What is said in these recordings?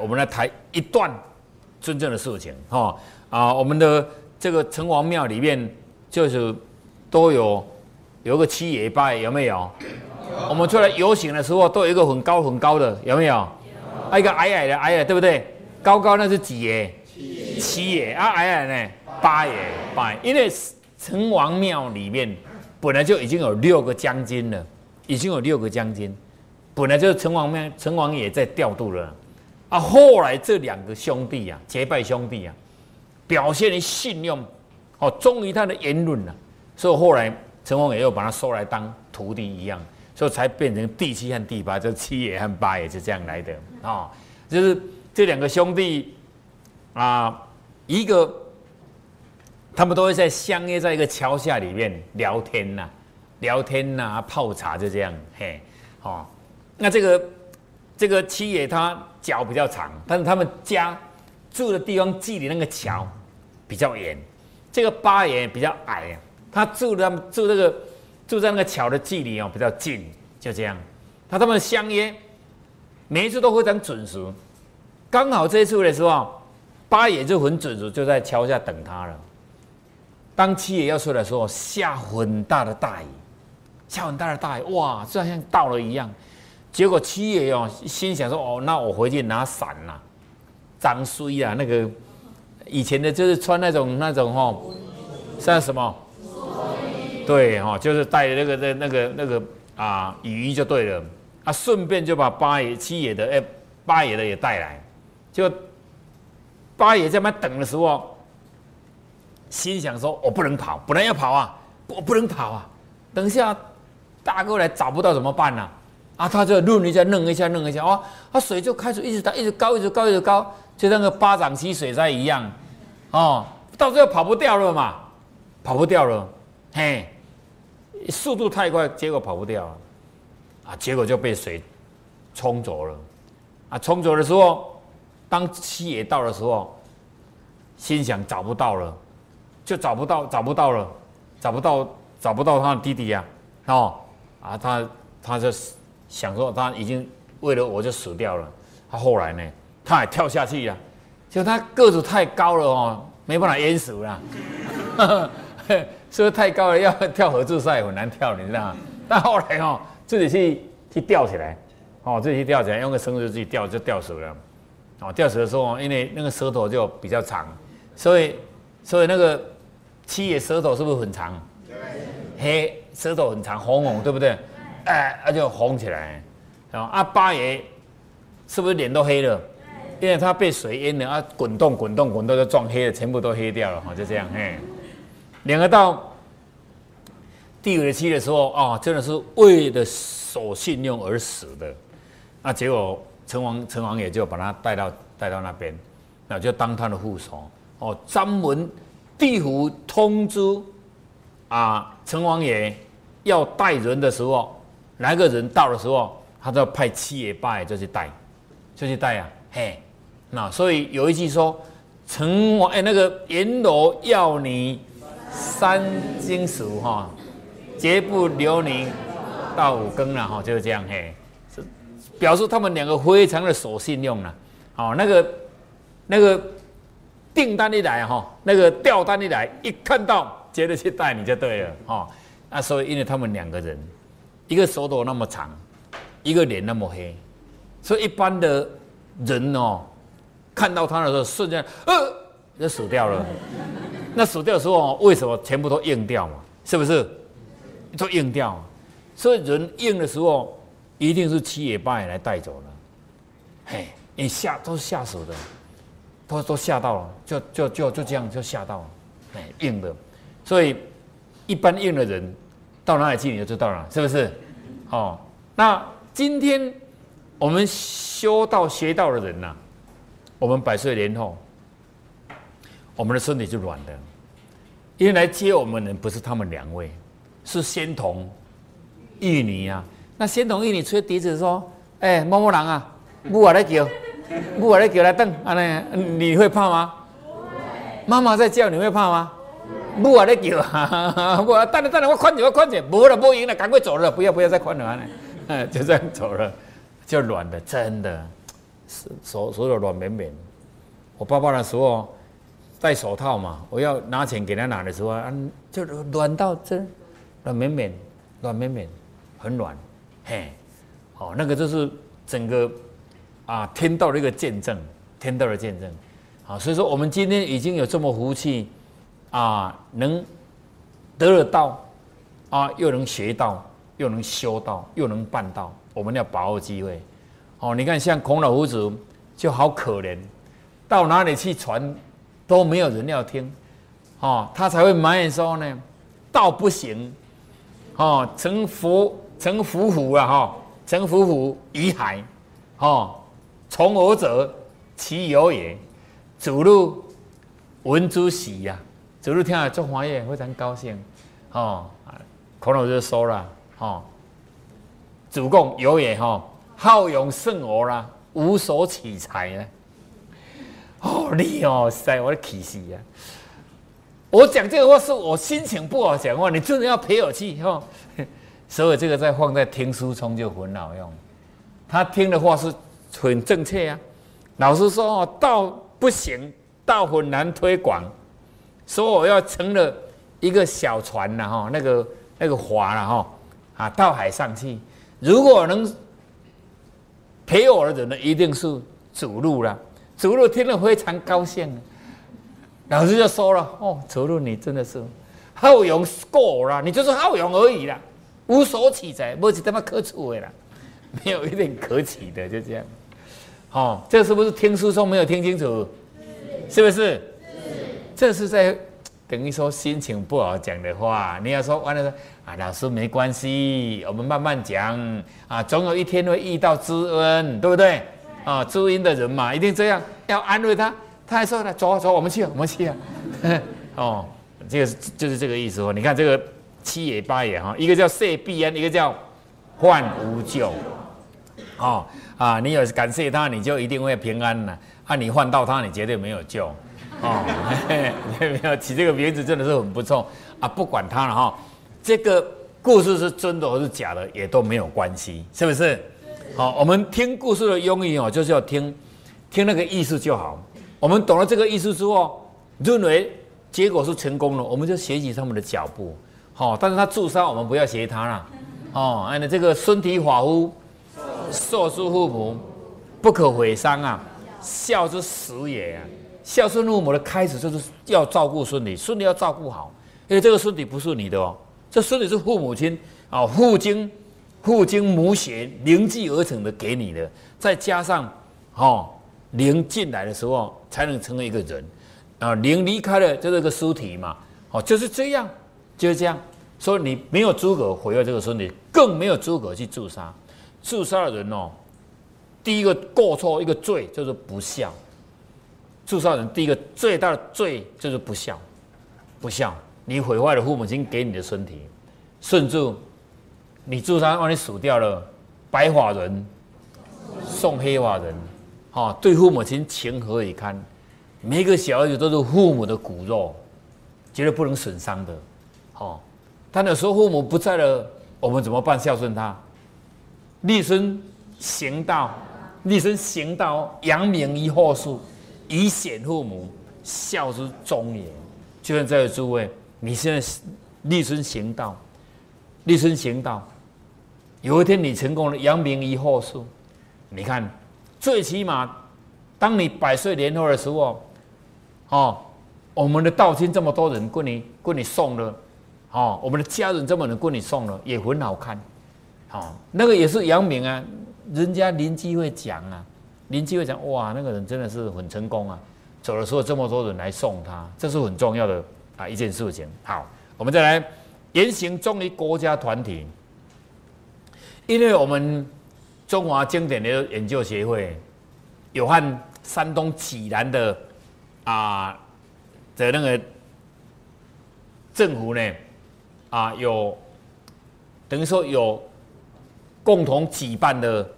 我们来谈一段真正的事情哈啊，我们的这个城隍庙里面就是都有有个七爷八爷，有没有？我们出来游行的时候，都有一个很高很高的，有没有？有。一个矮矮的矮矮，对不对？高高那是几爷？七爷。啊，矮矮呢？八爷。八爷。因为城隍庙里面本来就已经有六个将军了，已经有六个将军。本来就是城隍庙，城隍爷在调度了，啊，后来这两个兄弟啊，结拜兄弟啊，表现的信用，哦，忠于他的言论了，所以后来城隍爷又把他收来当徒弟一样，所以才变成第七和第八，就七爷和八爷是这样来的啊，就是这两个兄弟啊，一个他们都会在相约在一个桥下里面聊天呐，聊天呐，泡茶就这样，嘿，哦。那这个这个七爷他脚比较长，但是他们家住的地方距离那个桥比较远。这个八爷比较矮啊，他住他们住这个住在那个桥的距离哦比较近，就这样。他他们相约每一次都非常准时，刚好这一次的时候，八爷就很准时就在桥下等他了。当七爷要出来的时候，下很大的大雨，下很大的大雨，哇，就好像到了一样。结果七爷哦，心想说：“哦，那我回去拿伞啦，张衰啊，那个以前的就是穿那种那种哈，像什么？对哈，就是带那个那那个那个啊雨衣就对了啊，顺便就把八爷七爷的哎八爷的也带来，就八爷在那等的时候，心想说：我不能跑，不然要跑啊，我不能跑啊，等一下大哥来找不到怎么办呢？”啊，啊他就弄一下，弄一下，弄一下，哦，他水就开始一直打，一直高，一直高，一直高，就像个巴掌溪水灾一样，哦，到最后跑不掉了嘛，跑不掉了，嘿，速度太快，结果跑不掉了，啊，结果就被水冲走了，啊，冲走的时候，当七爷到的时候，心想找不到了，就找不到，找不到了，找不到，找不到他的弟弟呀，哦，啊，他，他就。想说他已经为了我就死掉了，他后来呢，他还跳下去了，就他个子太高了哦，没办法淹死了，所以太高了要跳河自杀很难跳，你知道吗？但后来哦，自己去去吊起来，哦，自己去吊起来，用个绳子自己吊就吊死了，哦，吊死的时候因为那个舌头就比较长，所以所以那个七爷舌头是不是很长？对黑舌头很长，红红，对不对？哎，他就红起来，啊，阿八爷是不是脸都黑了？因为他被水淹了，啊，滚动滚动滚动就撞黑了，全部都黑掉了，哈，就这样，嘿。两个到第五个期的时候，啊，真的是为了守信用而死的，那结果成王成王爷就把他带到带到那边，那就当他的副手，哦，专门地府通知啊，成王爷要带人的时候。哪个人到的时候，他都要派七爷八爷就去带，就去带呀，嘿，那所以有一句说，成王哎那个阎罗要你三更熟哈，绝不留你到五更了哈，就是这样嘿，是表示他们两个非常的守信用了，哦那个那个订单一来哈，那个调单一来，一看到接着去带你就对了哈，那所以因为他们两个人。一个手头那么长，一个脸那么黑，所以一般的人哦，看到他的时候，瞬间呃就死掉了。那死掉的时候，为什么全部都硬掉嘛？是不是？都硬掉。所以人硬的时候，一定是七爷八爷来带走了。嘿，你吓都吓死的，都都吓到了，就就就就这样就吓到了。哎，硬的。所以一般硬的人。到哪里去你就知道了，是不是？哦，那今天我们修道学道的人呐，我们百岁年后，我们的身体就软的，因为来接我们的人不是他们两位，是仙童玉女啊。那仙童玉女吹笛子说：“哎，某某人啊，母啊来叫，母啊来叫来等，安尼你会怕吗？妈妈在叫，你会怕吗？”母啊在叫啊！我 等等等等，我看着我看着，无了无赢了，赶快走了，不要不要再看了，哎，就这样走了，就软的，真的，手手手软绵绵。我爸爸的时候戴手套嘛，我要拿钱给他拿的时候，嗯，就软到真，软绵绵，软绵绵，很软，嘿，哦，那个就是整个啊天道的一个见证，天道的见证，好，所以说我们今天已经有这么福气啊，能得了道啊，又能学道，又能修道，又能办道，我们要把握机会。哦，你看像孔老夫子就好可怜。到哪里去传，都没有人要听，哦，他才会埋怨说呢，道不行，哦，成佛成伏虎啊，哈，成伏虎于海，哦，从我者其有也，主路闻之喜呀，主路听啊做华业非常高兴，哦，孔老就说了，哦，主公有也哈，好勇胜我啦，无所取材呢。哦，你哦塞，我的气死啊！我讲这个话是我心情不好讲话，你真的要陪我去哈。所以这个在放在听书中就很好用。他听的话是很正确啊。老师说哦，道不行，道很难推广，说我要乘了一个小船了哈，那个那个划了哈啊，到海上去。如果能陪我的人呢，一定是主路了。走路听了非常高兴，老师就说了：“哦，走路你真的是好勇过了，你就是好勇而已啦，无所取材，没是他妈可取的啦，没有一点可取的，就这样。哦，这是不是听书中没有听清楚？是不是？是。这是在等于说心情不好讲的话，你要说完了说啊，老师没关系，我们慢慢讲啊，总有一天会遇到知恩，对不对？”啊，知恩的人嘛，一定这样，要安慰他。他还说呢，走啊走，我们去，我们去啊。哦，这个就是这个意思哦。你看这个七也八也哈，一个叫谢必安，一个叫患无救。哦啊，你有感谢他，你就一定会平安了。啊，你换到他，你绝对没有救。哦，没有起这个名字真的是很不错啊。不管他了哈，这个故事是真的还是假的，也都没有关系，是不是？好，我们听故事的用意哦，就是要听，听那个意思就好。我们懂了这个意思之后，认为结果是成功了，我们就学习他们的脚步。好，但是他自杀，我们不要学他了。哦，按照这个身体发肤，受之父母，不可毁伤啊，孝之始也。孝顺父母的开始就是要照顾孙女，孙女要照顾好，因为这个孙女不是你的哦，这孙女是父母亲啊，父精。父精母血凝聚而成的给你的，再加上，哦，灵进来的时候才能成为一个人，啊，灵离开了就是个尸体嘛，哦，就是这样，就是这样，所以你没有资格毁坏这个孙女，更没有资格去自杀。自杀的人哦，第一个过错一个罪就是不孝。自杀人第一个最大的罪就是不孝，不孝，你毁坏了父母亲给你的身体，甚至。你自杀，万一死掉了，白发人送黑发人，哈，对父母亲情何以堪？每一个小孩子都是父母的骨肉，绝对不能损伤的，好。但有时候父母不在了，我们怎么办？孝顺他，立身行道，立身行道，扬名于后世，以显父母，孝之终也。就像在座诸位，你现在立身行道，立身行道。有一天你成功了，扬名于后世。你看，最起码，当你百岁年后的时候，哦，我们的道亲这么多人过你过你送了，哦，我们的家人这么人过你送了，也很好看，哦，那个也是扬名啊，人家邻居会讲啊，邻居会讲，哇，那个人真的是很成功啊，走的时候这么多人来送他，这是很重要的啊一件事情。好，我们再来言行忠于国家团体。因为我们中华经典的研究协会有和山东济南的啊的那个政府呢啊有等于说有共同举办的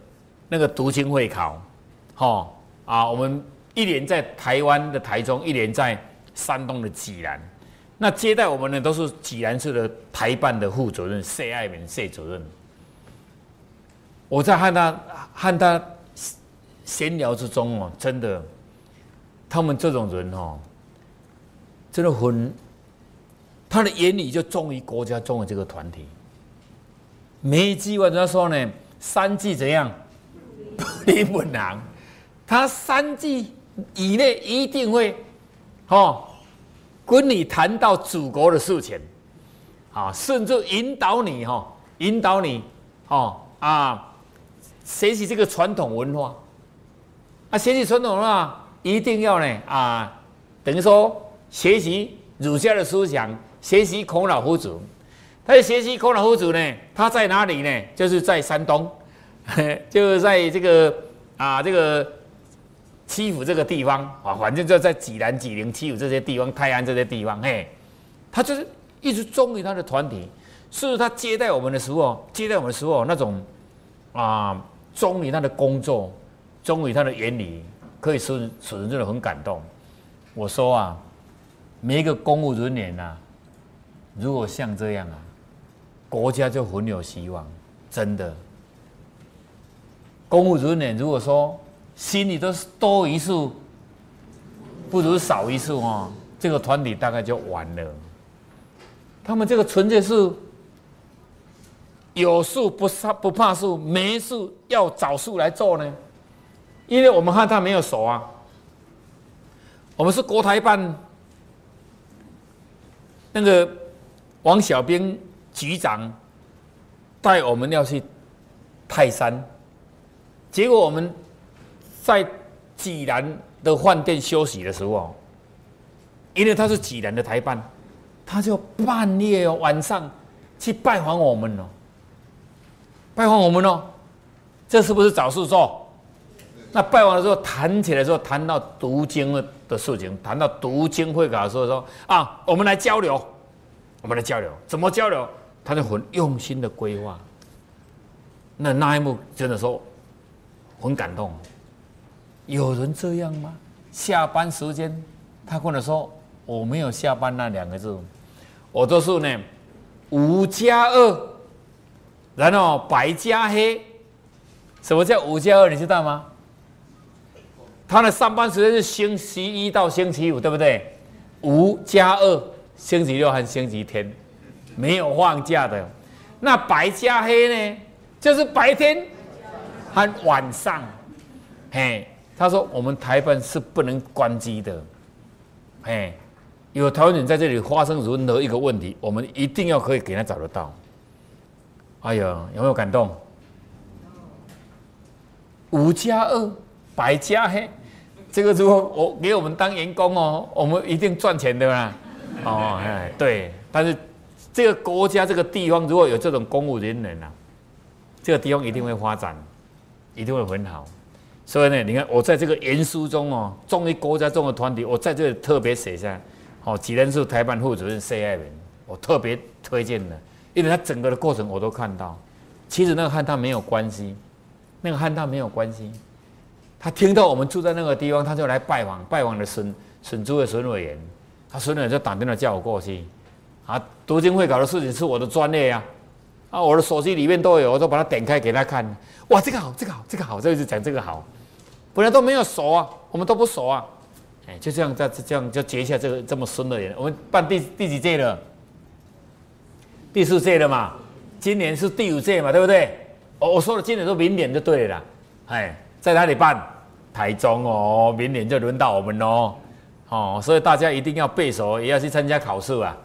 那个读经会考，哈啊，我们一年在台湾的台中，一年在山东的济南，那接待我们的都是济南市的台办的副主任谢爱民谢主任。我在和他和他闲聊之中哦，真的，他们这种人哦，真的很，他的眼里就忠于国家，忠于这个团体。每一句话他说呢，三句怎样？不离不难。他三季以内一定会，哦，跟你谈到祖国的事情，啊，甚至引导你哈，引导你，哦啊，学习这个传统文化。啊，学习传统文化一定要呢啊，等于说学习儒家的思想，学习孔老夫子。他学习孔老夫子呢，他在哪里呢？就是在山东，就是在这个啊这个七府这个地方啊，反正就在济南、济宁、七府这些地方，泰安这些地方，嘿，他就是一直忠于他的团体。是他接待我们的时候，接待我们的时候那种啊忠于他的工作。忠于他的原理，可以使使人真的很感动。我说啊，每一个公务人员呐，如果像这样啊，国家就很有希望，真的。公务人员如果说心里都是多一数，不如少一数哦，这个团体大概就完了。他们这个纯粹是有数不怕不怕数，没数要找数来做呢。因为我们和他没有熟啊，我们是国台办那个王小兵局长带我们要去泰山，结果我们在济南的饭店休息的时候，因为他是济南的台办，他就半夜哦晚上去拜访我们哦，拜访我们哦，这是不是找事做？那拜完了之后，谈起来之后，谈到读经的事情，谈到读经会考的时候，说啊，我们来交流，我们来交流，怎么交流？他就很用心的规划。那那一幕真的说很感动。有人这样吗？下班时间，他跟我说我没有下班那两个字，我都是呢五加二，然后白加黑。什么叫五加二？你知道吗？他的上班时间是星期一到星期五，对不对？五加二，星期六和星期天没有放假的。那白加黑呢？就是白天和晚上。嘿，他说我们台湾是不能关机的。哎，有台湾人在这里发生任何一个问题，我们一定要可以给他找得到。哎呀，有没有感动？五加二，白加黑。这个如果我给我们当员工哦，我们一定赚钱的啦。哦，哎，对。但是这个国家这个地方如果有这种公务人员啊，这个地方一定会发展，一定会很好。所以呢，你看我在这个言书中哦，忠于国家、忠于团体，我在这里特别写下，哦，济南市台办副主任 C 爱文，我特别推荐的，因为他整个的过程我都看到。其实那个和他没有关系，那个和他没有关系。他听到我们住在那个地方，他就来拜访，拜访的省省主委、省委员，他省委员就打电话叫我过去。啊，读经会搞的事情是我的专业呀，啊，我的手机里面都有，我都把它点开给他看。哇，这个好，这个好，这个好，这个是讲这个好，本来都没有熟啊，我们都不熟啊，哎，就这样在这样就结下这个这么深的缘。我们办第第几届了？第四届了嘛，今年是第五届嘛，对不对？我我说的今年都明年就对了，哎。在哪里办？台中哦，明年就轮到我们喽，哦，所以大家一定要背熟，也要去参加考试啊！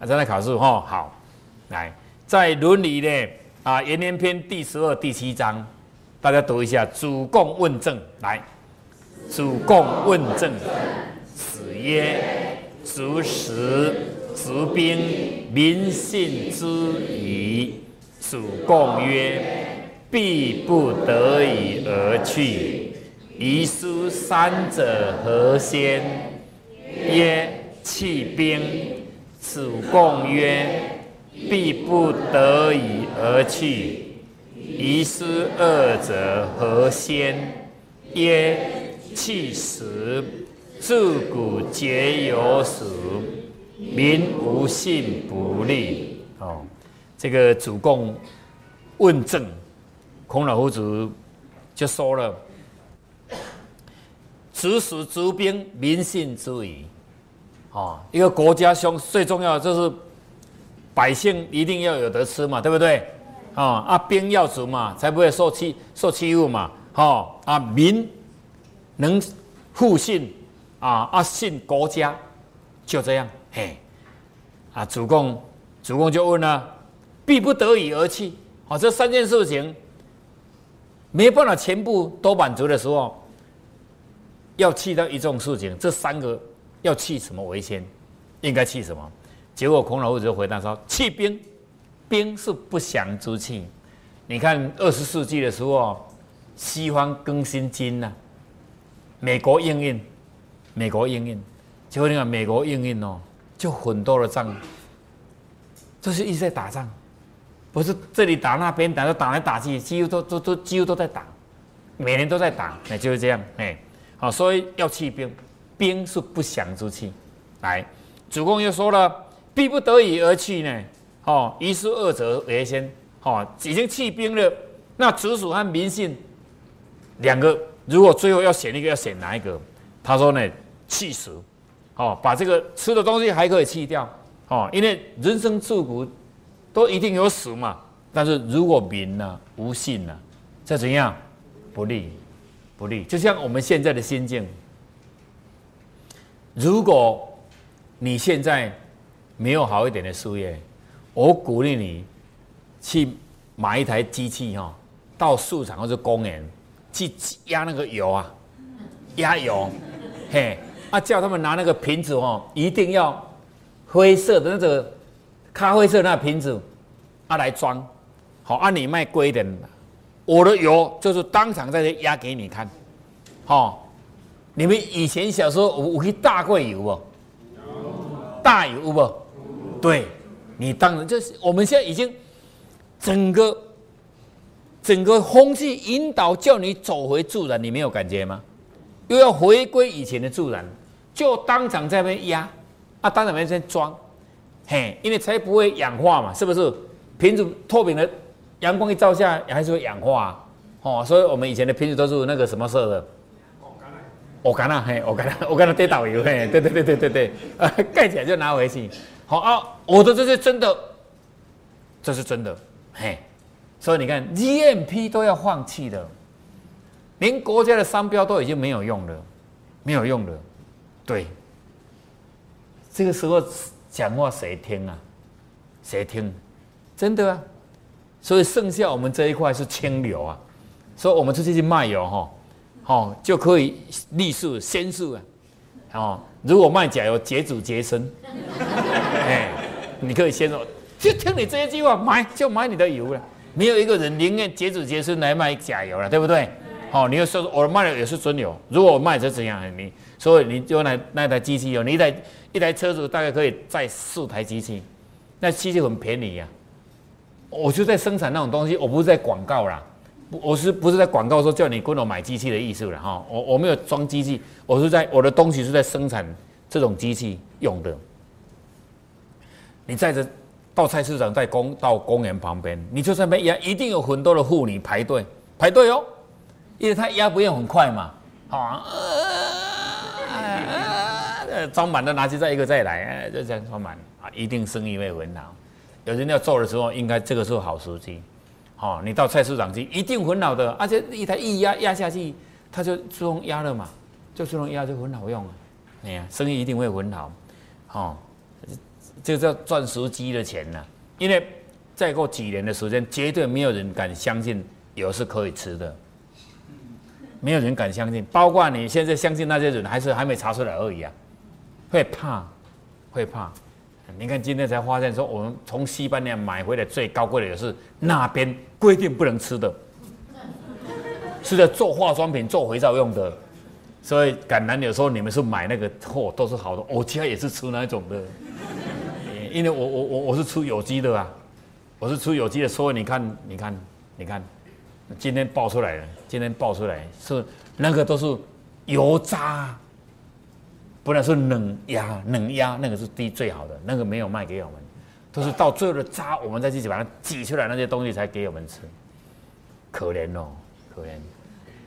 啊，参加考试哈，好，来，在《伦理》呢啊，《延年篇》第十二、第七章，大家读一下。主公问政，来，主公问政，子曰：足食，足兵，民信之矣。主公曰。必不得已而去，遗书三者何先？曰：弃兵。主公曰：必不得已而去，遗书二者何先？曰：弃食。自古皆有死，民无信不立。哦，这个主公问政。孔老夫子就说了：“子死卒兵，民信之矣。哦，一个国家兄最重要的就是百姓一定要有得吃嘛，对不对？啊啊，兵要足嘛，才不会受欺受欺负嘛。哦啊，民能互信啊啊，信国家，就这样。嘿，啊，主公，主公就问了，必不得已而去。哦，这三件事情没办法全部都满足的时候，要去到一种事情，这三个。要弃什么为先？应该弃什么？结果孔老夫子回答说：弃兵，兵是不祥之器。你看二十世纪的时候，西方更新金呐，美国应运，美国应运，结果你看美国应运哦，就很多的仗，这是一直在打仗，不是这里打那边打，就打来打去，几乎都都都几乎都在打，每年都在打，那，就是这样，哎，好，所以要弃兵。兵是不祥之气，来，主公又说了，逼不得已而去呢，哦，一是二者为先，哦，已经弃兵了，那直属和民信两个，如果最后要选一个，要选哪一个？他说呢，弃食，哦，把这个吃的东西还可以弃掉，哦，因为人生自古都一定有死嘛，但是如果民呢无信呢，这怎样？不利，不利，就像我们现在的心境。如果你现在没有好一点的事业，我鼓励你去买一台机器哈，到市场或者公园去压那个油啊，压油，嘿，啊叫他们拿那个瓶子哦，一定要灰色的那个咖啡色那瓶子啊来装，好，按你卖贵一点，我的油就是当场在这压给你看，好。你们以前小时候有有去大贵油不？大油不？对，你当然就是我们现在已经整个整个风气引导叫你走回自然，你没有感觉吗？又要回归以前的自然，就当场在那边压啊，当场在那边装，嘿，因为才不会氧化嘛，是不是？瓶子透明的，阳光一照下还是会氧化哦，所以我们以前的瓶子都是那个什么色的？我干了嘿，我干了，我干了跌导游嘿，对对对对对对，呃，盖起来就拿回去。好啊，我的这是真的，这是真的嘿。所以你看，GMP 都要放弃的，连国家的商标都已经没有用了，没有用了。对，这个时候讲话谁听啊？谁听？真的啊。所以剩下我们这一块是清流啊，所以我们出去去卖油哈。哦，就可以立树先树啊！哦，如果卖假油，节主节身，哎，你可以先说，就听你这一句话，买就买你的油了。没有一个人宁愿节主节身来卖假油了，对不对？哦，你又说我卖的也是真油，如果我卖成怎样？你所以你就那那台机器油，你一台一台车子大概可以载四台机器，那机器很便宜呀。我就在生产那种东西，我不是在广告啦。我是不是在广告说叫你跟我买机器的意思了哈？我我没有装机器，我是在我的东西是在生产这种机器用的。你在这到菜市场，在公到公园旁边，你就算被压，一定有很多的妇女排队排队哦，因为他压不用很快嘛，好，装满的拿去再一个再来，就这样装满啊，一定生意会很好。有人要做的时候，应该这个是好时机。哦，你到菜市场去，一定很好的，而且一台一压压下去，它就自动压了嘛，就自动压就很好用啊。哎呀，生意一定会很好。哦，这叫赚时机的钱呐。因为再过几年的时间，绝对没有人敢相信油是可以吃的，没有人敢相信，包括你现在相信那些人，还是还没查出来而已啊，会怕，会怕。你看今天才发现，说我们从西班牙买回来最高贵的也是那边规定不能吃的，是在做化妆品、做肥皂用的。所以橄榄有时候你们是买那个货都是好的，我家也是吃那种的。因为我我我我是出有机的啊，我是出有机的，所以你看你看你看，今天爆出来了，今天爆出来是那个都是油渣。不能是冷压，冷压那个是第最好的，那个没有卖给我们，都是到最后的渣，我们再去把它挤出来那些东西才给我们吃，可怜哦，可怜。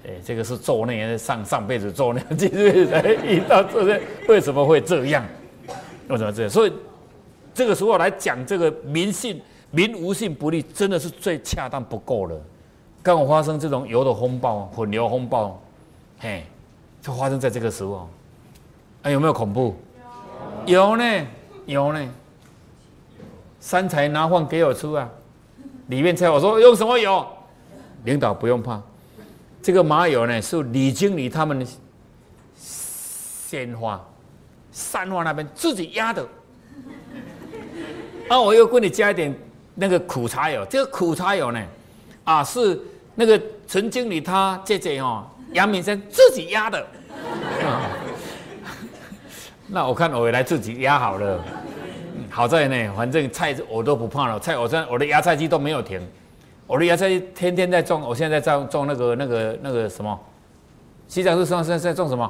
哎，这个是做孽，上上辈子做孽，这辈子才遇到这些，为什么会这样？为什么这样？所以这个时候来讲这个民信、民无信不立，真的是最恰当不过了。刚好发生这种油的风暴、混流风暴，嘿，就发生在这个时候，啊，有没有恐怖？有，呢，有呢。三才拿饭给我吃啊！里面菜我说用什么油？领导不用怕。这个麻油呢，是李经理他们鲜花、三花那边自己压的。啊，我又给你加一点那个苦茶油。这个苦茶油呢，啊，是那个陈经理他姐姐哦，杨明生自己压的。那我看我也来自己压好了。好在呢，反正菜我都不怕了。菜我在我的芽菜机都没有停。我的芽菜机天天在种，我现在在种那个、那个、那个什么？西藏是上在在种什么？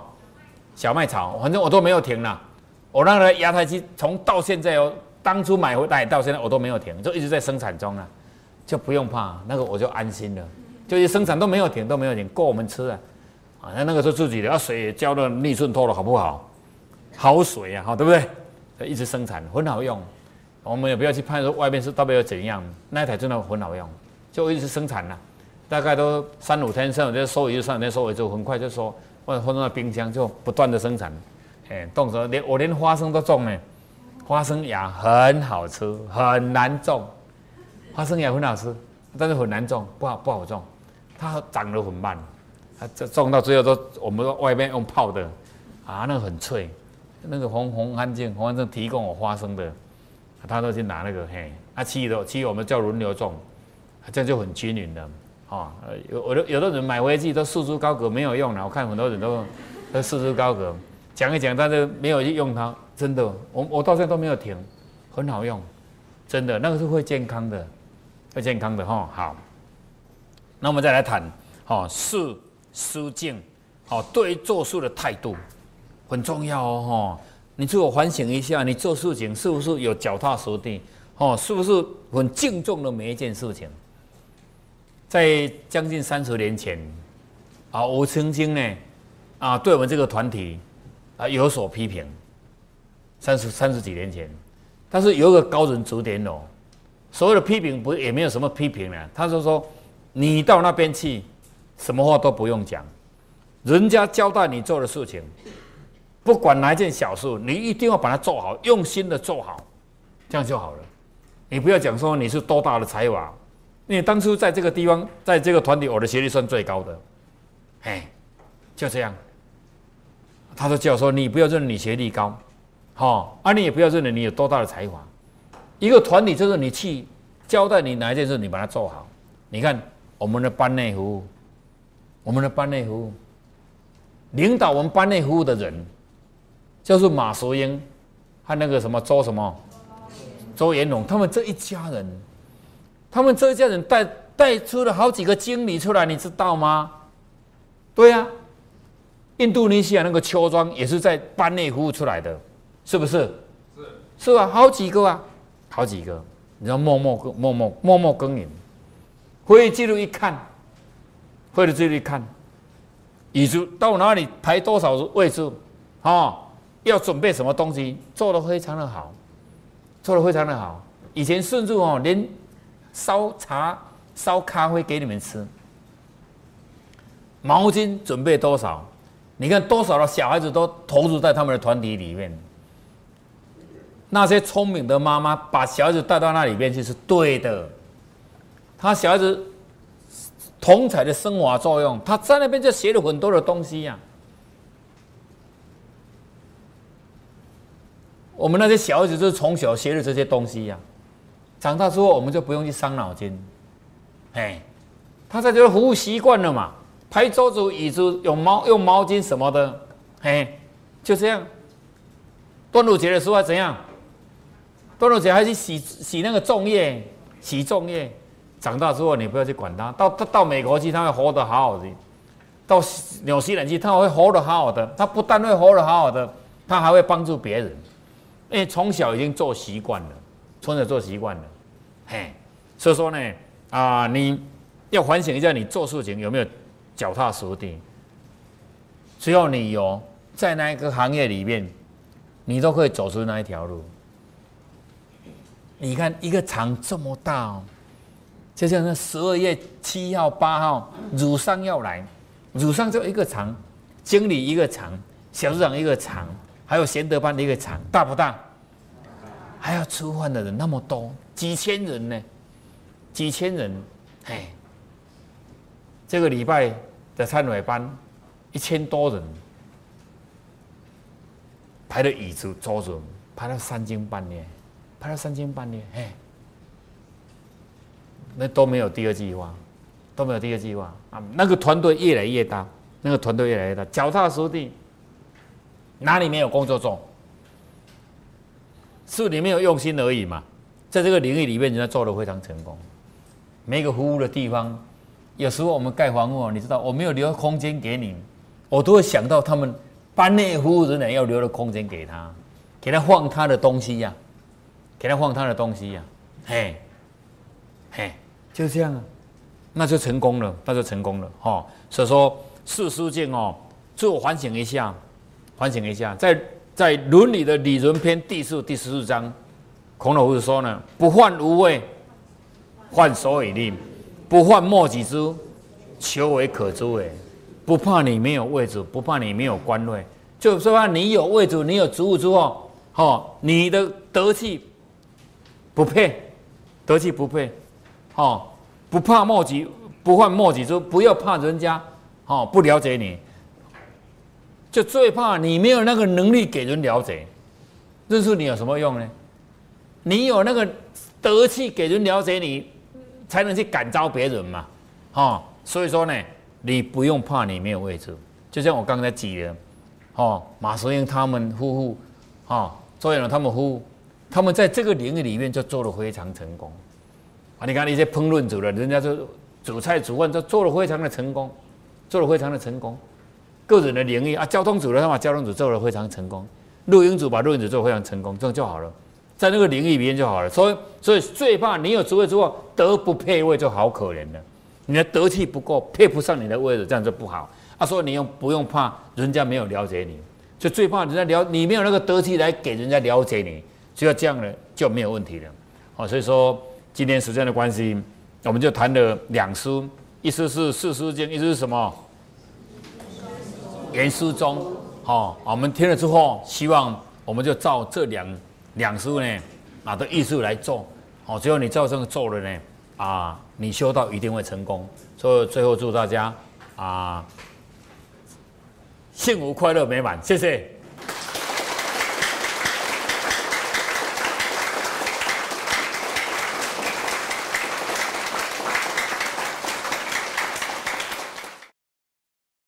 小麦草，反正我都没有停了。我那个芽菜机从到现在哦，当初买回来到现在我都没有停，就一直在生产中啊，就不用怕，那个我就安心了，就是生产都没有停，都没有停，够我们吃啊。啊，那那个是自己的，水浇的逆顺透了，好不好？好水啊，好对不对？一直生产很好用，我们也不要去判说外面是到底要怎样，那一台真的很好用。就一直生产了，大概都三五天，三五天收尾就三五天收尾就很快就收，或者放到冰箱就不断的生产，哎，动手连我连花生都种呢，花生芽很好吃，很难种，花生芽很好吃，但是很难种，不好不好种，它长得很慢，它种到最后都我们外面用泡的，啊，那很脆，那个红红安静红安静提供我花生的，他都去拿那个嘿，啊，其余的其余我们叫轮流种。这样就很均匀的，啊，有有的有的人买回去都束之高阁没有用了，我看很多人都都束之高阁，讲一讲，但是没有去用它，真的，我我到现在都没有停，很好用，真的，那个是会健康的，会健康的哈。好，那我们再来谈，哈，事思境，好，对于做事的态度。很重要哦，哈，你自我反省一下，你做事情是不是有脚踏实地，哦，是不是很敬重的每一件事情？在将近三十年前，啊，我曾经呢，啊，对我们这个团体啊有所批评。三十三十几年前，但是有一个高人指点哦，所谓的批评不也没有什么批评呢？他就说，你到那边去，什么话都不用讲，人家交代你做的事情，不管哪一件小事，你一定要把它做好，用心的做好，这样就好了。你不要讲说你是多大的才华。你当初在这个地方，在这个团体，我的学历算最高的，哎，就这样。他说叫我说，你不要认为你学历高，好，啊，你也不要认为你有多大的才华。一个团体就是你去交代你哪一件事，你把它做好。你看我们的班内服务，我们的班内服务，领导我们班内服务的人，就是马淑英和那个什么周什么周延龙，他们这一家人。他们这一家人带带出了好几个经理出来，你知道吗？对呀，印度尼西亚那个邱庄也是在班内服务出来的，是不是？是是吧？好几个啊，好几个，你知道默默默默默默耕耘。会议记录一看，会议记录一看，椅子到哪里排多少位置，啊，要准备什么东西，做的非常的好，做的非常的好。以前甚至哦连。烧茶、烧咖啡给你们吃，毛巾准备多少？你看多少的小孩子都投入在他们的团体里面。那些聪明的妈妈把小孩子带到那里面去是对的。他小孩子同彩的升华作用，他在那边就学了很多的东西呀。我们那些小孩子就是从小学的这些东西呀。长大之后，我们就不用去伤脑筋，哎，他在这服务习惯了嘛，拍桌子、椅子用毛用毛巾什么的，哎，就这样。端午节的时候还怎样？端午节还去洗洗那个粽叶，洗粽叶。长大之后，你不要去管他。到到到美国去，他会活得好好的；到纽西兰去，他会活得好好的。他不但会活得好好的，他还会帮助别人，因为从小已经做习惯了。从小做习惯了，嘿，所以说呢，啊，你要反省一下，你做事情有没有脚踏实地。只要你有在那一个行业里面，你都可以走出那一条路。你看一个厂这么大哦，就像那十二月七号、八号，乳商要来，乳商就一个厂，经理一个厂，小市长一个厂，还有贤德班的一个厂，大不大？还要吃饭的人那么多，几千人呢？几千人，哎，这个礼拜的忏悔班一千多人，排的椅子、桌子排了三更半夜，排了三更半夜，嘿，那都没有第二计划，都没有第二计划啊！那个团队越来越大，那个团队越来越大，脚踏实地，哪里没有工作做？是你没有用心而已嘛，在这个领域里面，人家做的非常成功。每个服务的地方，有时候我们盖房屋，你知道，我没有留空间给你，我都会想到他们班内服务人员要留的空间给他，给他放他的东西呀，给他放他的东西呀，嘿，嘿，就这样啊，那就成功了，那就成功了哈。所以说，四书经哦，自我反省一下，反省一下，在。在《伦理》的理论篇第四第十四章，孔老夫子说呢：“不患无位，患所以令；不患莫己之，求为可知也。不怕你没有位置，不怕你没有官位，就说你有位置，你有职务之后，哈，你的德气不配，德气不配，哈，不怕莫己，不患莫己之，不要怕人家，哈，不了解你。”就最怕你没有那个能力给人了解，认识你有什么用呢？你有那个德气给人了解你，才能去感召别人嘛，哈。所以说呢，你不用怕你没有位置。就像我刚才举的，哦，马世英他们夫妇，哈，周永龙他们夫妇，他们在这个领域里面就做的非常成功。啊，你看那些烹饪组的，人家就煮菜煮饭就做的非常的成功，做的非常的成功。个人的领域啊，交通组的他把交通组做的非常成功，录音组把录音组做非常成功，这样就好了，在那个领域里面就好了。所以，所以最怕你有职位之后德不配位，就好可怜了。你的德气不够，配不上你的位置，这样就不好。啊，所以你用不用怕人家没有了解你，就最怕人家了你没有那个德气来给人家了解你，只要这样呢就没有问题了。好，所以说今天时间的关系，我们就谈了两书，一书是四书经，一书是什么？原书中，哦，我们听了之后，希望我们就照这两两书呢，啊的艺术来做，哦，只要你照这个做了呢，啊，你修道一定会成功。所以最后祝大家啊，幸福快乐美满，谢谢。